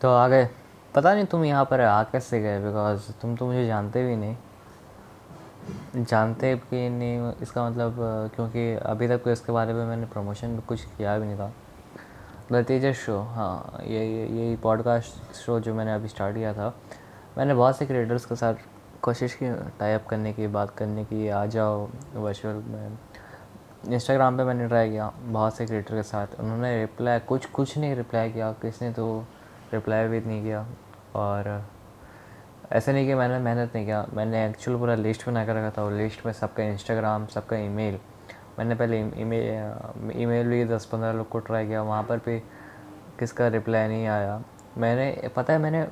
तो आ गए। पता नहीं तुम यहाँ पर आ कैसे गए? बिकॉज़ तुम तो मुझे जानते भी नहीं। जानते कि नहीं, इसका मतलब क्योंकि अभी तक इसके बारे में मैंने प्रमोशन कुछ किया भी नहीं था। द तेजस शो हाँ ये यही पॉडकास्ट शो जो मैंने अभी स्टार्ट किया था। मैंने बहुत से क्रिएटर्स के साथ कोशिश की टाइप करने की, बात करने की, आ जाओ वर्चुअल में। इंस्टाग्राम पे मैंने ट्राई किया, बहुत से क्रिएटर के साथ। उन्होंने रिप्लाई कुछ कुछ नहीं रिप्लाई किया, किसने तो रिप्लाई भी नहीं किया और ऐसे नहीं कि मैंने मेहनत नहीं किया। मैंने एक्चुअल पूरा लिस्ट बना कर रखा था और लिस्ट में सबका इंस्टाग्राम सबका ईमेल मैंने पहले ईमेल ईमेल भी दस पंद्रह लोग को ट्राई किया, वहाँ पर भी किसका रिप्लाई नहीं आया। मैंने, पता है, मैंने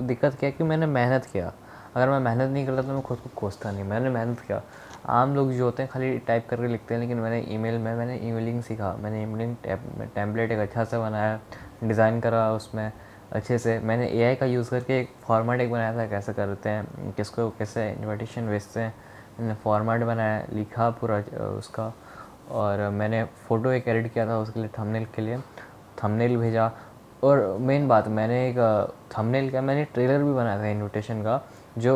दिक्कत क्या कि मैंने मेहनत किया। अगर मैं मेहनत नहीं करता तो मैं खुद को कोसता नहीं। मैंने मेहनत किया। आम लोग जो होते हैं खाली टाइप करके लिखते हैं, लेकिन मैंने ईमेल में, मैंने ईमेलिंग सीखा। मैंने ईमेलिंग टेम्पलेट एक अच्छा सा बनाया डिज़ाइन करा उसमें। अच्छे से। मैंने एआई का यूज़ करके एक फॉर्मेट एक बनाया था कैसे करते हैं किसको कैसे इन्विटेशन भेजते हैं मैंने फॉर्मेट बनाया लिखा पूरा उसका। और मैंने फ़ोटो एक एडिट किया था उसके लिए थंबनेल के लिए। थंबनेल भेजा। और मेन बात मैंने एक थंबनेल का मैंने ट्रेलर भी बनाया था इन्विटेशन का जो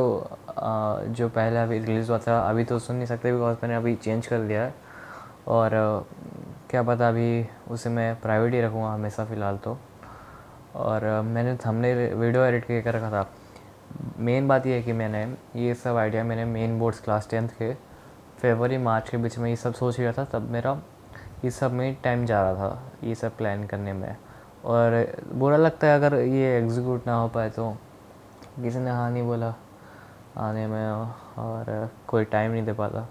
आ, जो पहले अभी रिलीज़ हुआ था। अभी तो सुन नहीं सकते बिकॉज़ मैंने अभी चेंज कर दिया है। और क्या पता अभी उसे मैं प्राइवेट ही रखूँगा हमेशा फ़िलहाल तो। और मैंने हमने वीडियो एडिट कर रखा था। मेन बात यह है कि मैंने ये सब आइडिया मैंने मेन बोर्ड्स क्लास टेंथ के फेबररी मार्च के बीच में ये सब सोच रहा था, तब मेरा ये सब में टाइम जा रहा था, ये सब प्लान करने में। और, बुरा लगता है अगर ये एग्जीक्यूट ना हो पाए तो। किसी ने हाँ नहीं बोला आने में और कोई टाइम नहीं दे पाता।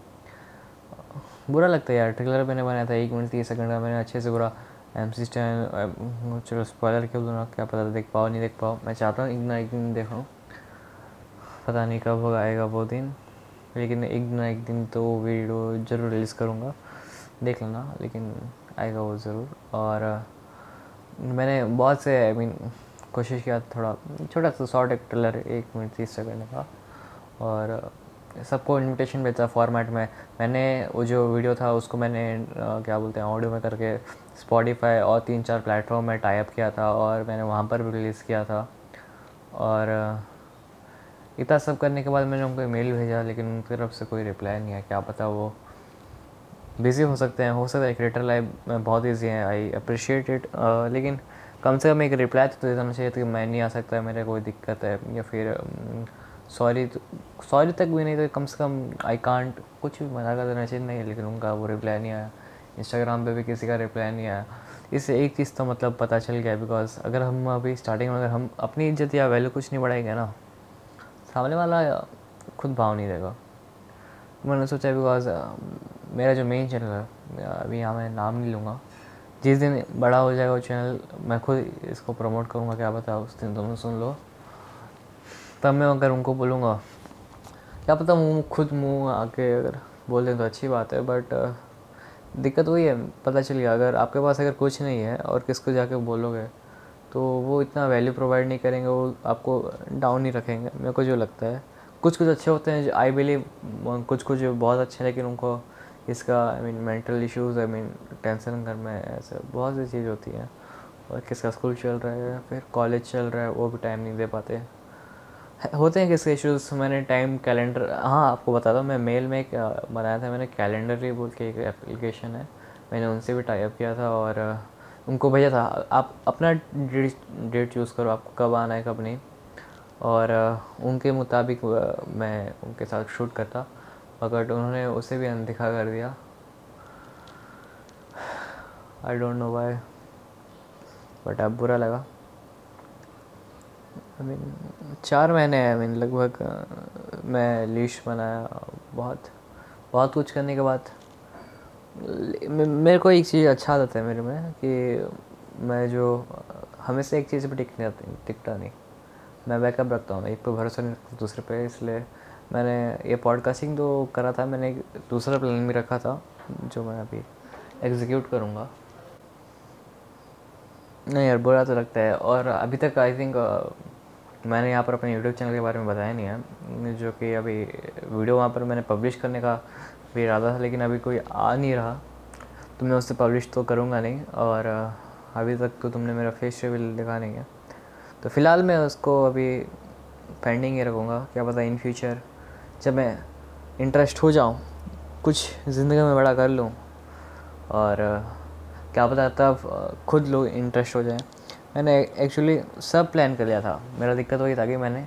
बुरा लगता है यार ट्रेलर मैंने बनाया था, एक मिनट तीस सेकंड का मैंने अच्छे से पूरा एम सी स्टैंड चलो स्पॉयलर क्यों दूँ क्या पता देख पाओ, नहीं देख पाओ। मैं चाहता हूँ एक ना एक दिन देखूँ। पता नहीं कब होगा, आएगा वो दिन। लेकिन एक ना एक दिन तो वीडियो ज़रूर रिलीज़ करूँगा। देख लेना, लेकिन आएगा वो ज़रूर। और मैंने बहुत से आई मीन कोशिश किया थोड़ा, छोटा सा शॉर्ट एक ट्रेलर एक मिनट तीस सेकंड का। और सबको इनविटेशन भेजा फॉर्मेट में। मैंने वो जो वीडियो था, उसको मैंने क्या बोलते हैं ऑडियो में करके स्पॉटिफाई और तीन चार प्लेटफॉर्म में टाइप किया था और मैंने वहाँ पर भी रिलीज़ किया था। और इतना सब करने के बाद मैंने उनको मेल भेजा, लेकिन उनकी तरफ़ से कोई रिप्लाई नहीं आया, क्या पता वो बिज़ी हो सकते हैं। हो सकता है क्रिएटर लाइफ बहुत ईजी है आई अप्रिशिएट इट लेकिन कम से कम एक रिप्लाई तो देना चाहिए कि मैं नहीं आ सकता, मेरे कोई दिक्कत है, या फिर सॉरी तो सॉरी तक भी नहीं तो कम से कम आई कांट कुछ भी मना कर चाहिए। नहीं, लेकिन उनका वो रिप्लाई नहीं आया। इंस्टाग्राम पे भी किसी का रिप्लाई नहीं आया। इससे एक चीज़ तो मतलब पता चल गया बिकॉज़ अगर हम अभी स्टार्टिंग में, अगर हम अपनी इज़्ज़त या वैल्यू कुछ नहीं बढ़ाएँगे ना, सामने वाला खुद भाव नहीं देगा। मैंने सोचा बिकॉज़ मेरा जो मेन चैनल है अभी यहाँ मैं नाम नहीं लूँगा। जिस दिन बड़ा हो जाएगा वो चैनल मैं खुद इसको प्रमोट करूँगा, क्या पता उस दिन तुम सुन लो। तब मैं अगर उनको बोलूँगा क्या पता मुँह, खुद मुँह आके अगर बोल दें तो अच्छी बात है बट दिक्कत वही है, पता चल गया, अगर आपके पास अगर कुछ नहीं है और किसको जाके बोलोगे तो वो इतना वैल्यू प्रोवाइड नहीं करेंगे, वो आपको डाउन नहीं रखेंगे, मेरे को जो लगता है। कुछ कुछ अच्छे होते हैं आई बिलीव कुछ कुछ बहुत अच्छे हैं, लेकिन उनको इसका I mean mental issues I mean tension घर में ऐसे बहुत सी चीज़ होती हैं। और किसका स्कूल चल रहा है फिर कॉलेज चल रहा है, वो भी टाइम नहीं दे पाते। होते हैं किसके इश्यूज़ मैंने टाइम कैलेंडर हाँ आपको बता दो, मैं मेल में एक बनाया था, मैंने कैलेंडर ही बोल के एक एप्लीकेशन है। मैंने उनसे भी टाइप किया था और उनको भेजा था। आप अपना डेट चूज़ करो, आपको कब आना है, कब नहीं। और उनके मुताबिक मैं उनके साथ शूट करता मगर उन्होंने उसे भी अनदेखा कर दिया। I don't know why but अब बुरा लगा। आई मीन चार महीने आई मीन लगभग मैं लीश बनाया बहुत बहुत कुछ करने के बाद। मेरे को एक चीज़ अच्छा आदत है मेरे में कि मैं जो हमेशा एक चीज़ पर टिक नहीं टिकता नहीं। मैं बैकअप रखता हूँ, एक पे भरोसा नहीं रखता, दूसरे पे, इसलिए मैंने ये पॉडकास्टिंग तो करा था, मैंने एक दूसरा प्लान भी रखा था, जो मैं अभी एग्जीक्यूट करूँगा। नहीं यार, बुरा तो लगता है, और अभी तक आई थिंक मैंने यहाँ पर अपने यूट्यूब चैनल के बारे में बताया नहीं है, जो कि अभी वीडियो वहाँ पर मैंने पब्लिश करने का भी इरादा था, लेकिन अभी कोई आ नहीं रहा तो मैं उससे पब्लिश तो करूँगा नहीं, और अभी तक तो तुमने मेरा फेस रिवील दिखा नहीं है। तो फ़िलहाल मैं उसको अभी पेंडिंग ही रखूँगा, क्या पता इन फ्यूचर जब मैं इंटरेस्ट हो जाऊँ, कुछ ज़िंदगी में बड़ा कर लूँ, और क्या पता तब खुद लोग इंटरेस्ट हो जाए। मैंने एक्चुअली सब प्लान कर लिया था। मेरा दिक्कत वही था कि मैंने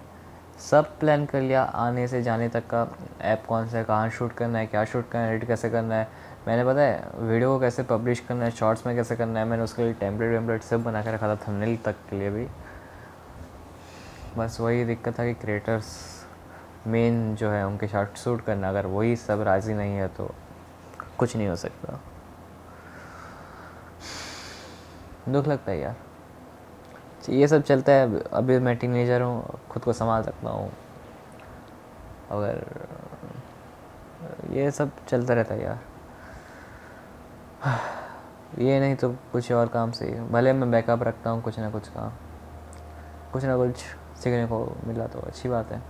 सब प्लान कर लिया आने से जाने तक का ऐप कौन सा है, कहाँ शूट करना है, क्या शूट करना है एडिट कैसे करना है। मैंने पता है वीडियो को कैसे पब्लिश करना है शॉर्ट्स में कैसे करना है, मैंने उसके लिए टेम्पलेट वेम्पलेट सब बना के रखा था थंबनेल तक के लिए भी। बस वही दिक्कत था कि क्रिएटर्स मेन जो है उनके शॉर्ट शूट करना, अगर वही सब राज़ी नहीं है तो कुछ नहीं हो सकता। दुख लगता है यार। ये सब चलता है। अभी मैं टीनेजर हूँ, खुद को संभाल सकता हूँ। अगर, ये सब चलता रहता है यार। ये नहीं तो कुछ और काम से भले मैं बैकअप रखता हूँ, कुछ ना कुछ काम। कुछ ना कुछ सीखने को मिला तो अच्छी बात है।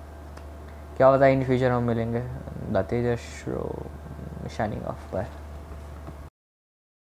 क्या होता है इन फ्यूचर हम मिलेंगे। दातेज शो शाइनिंग ऑफ़ बाय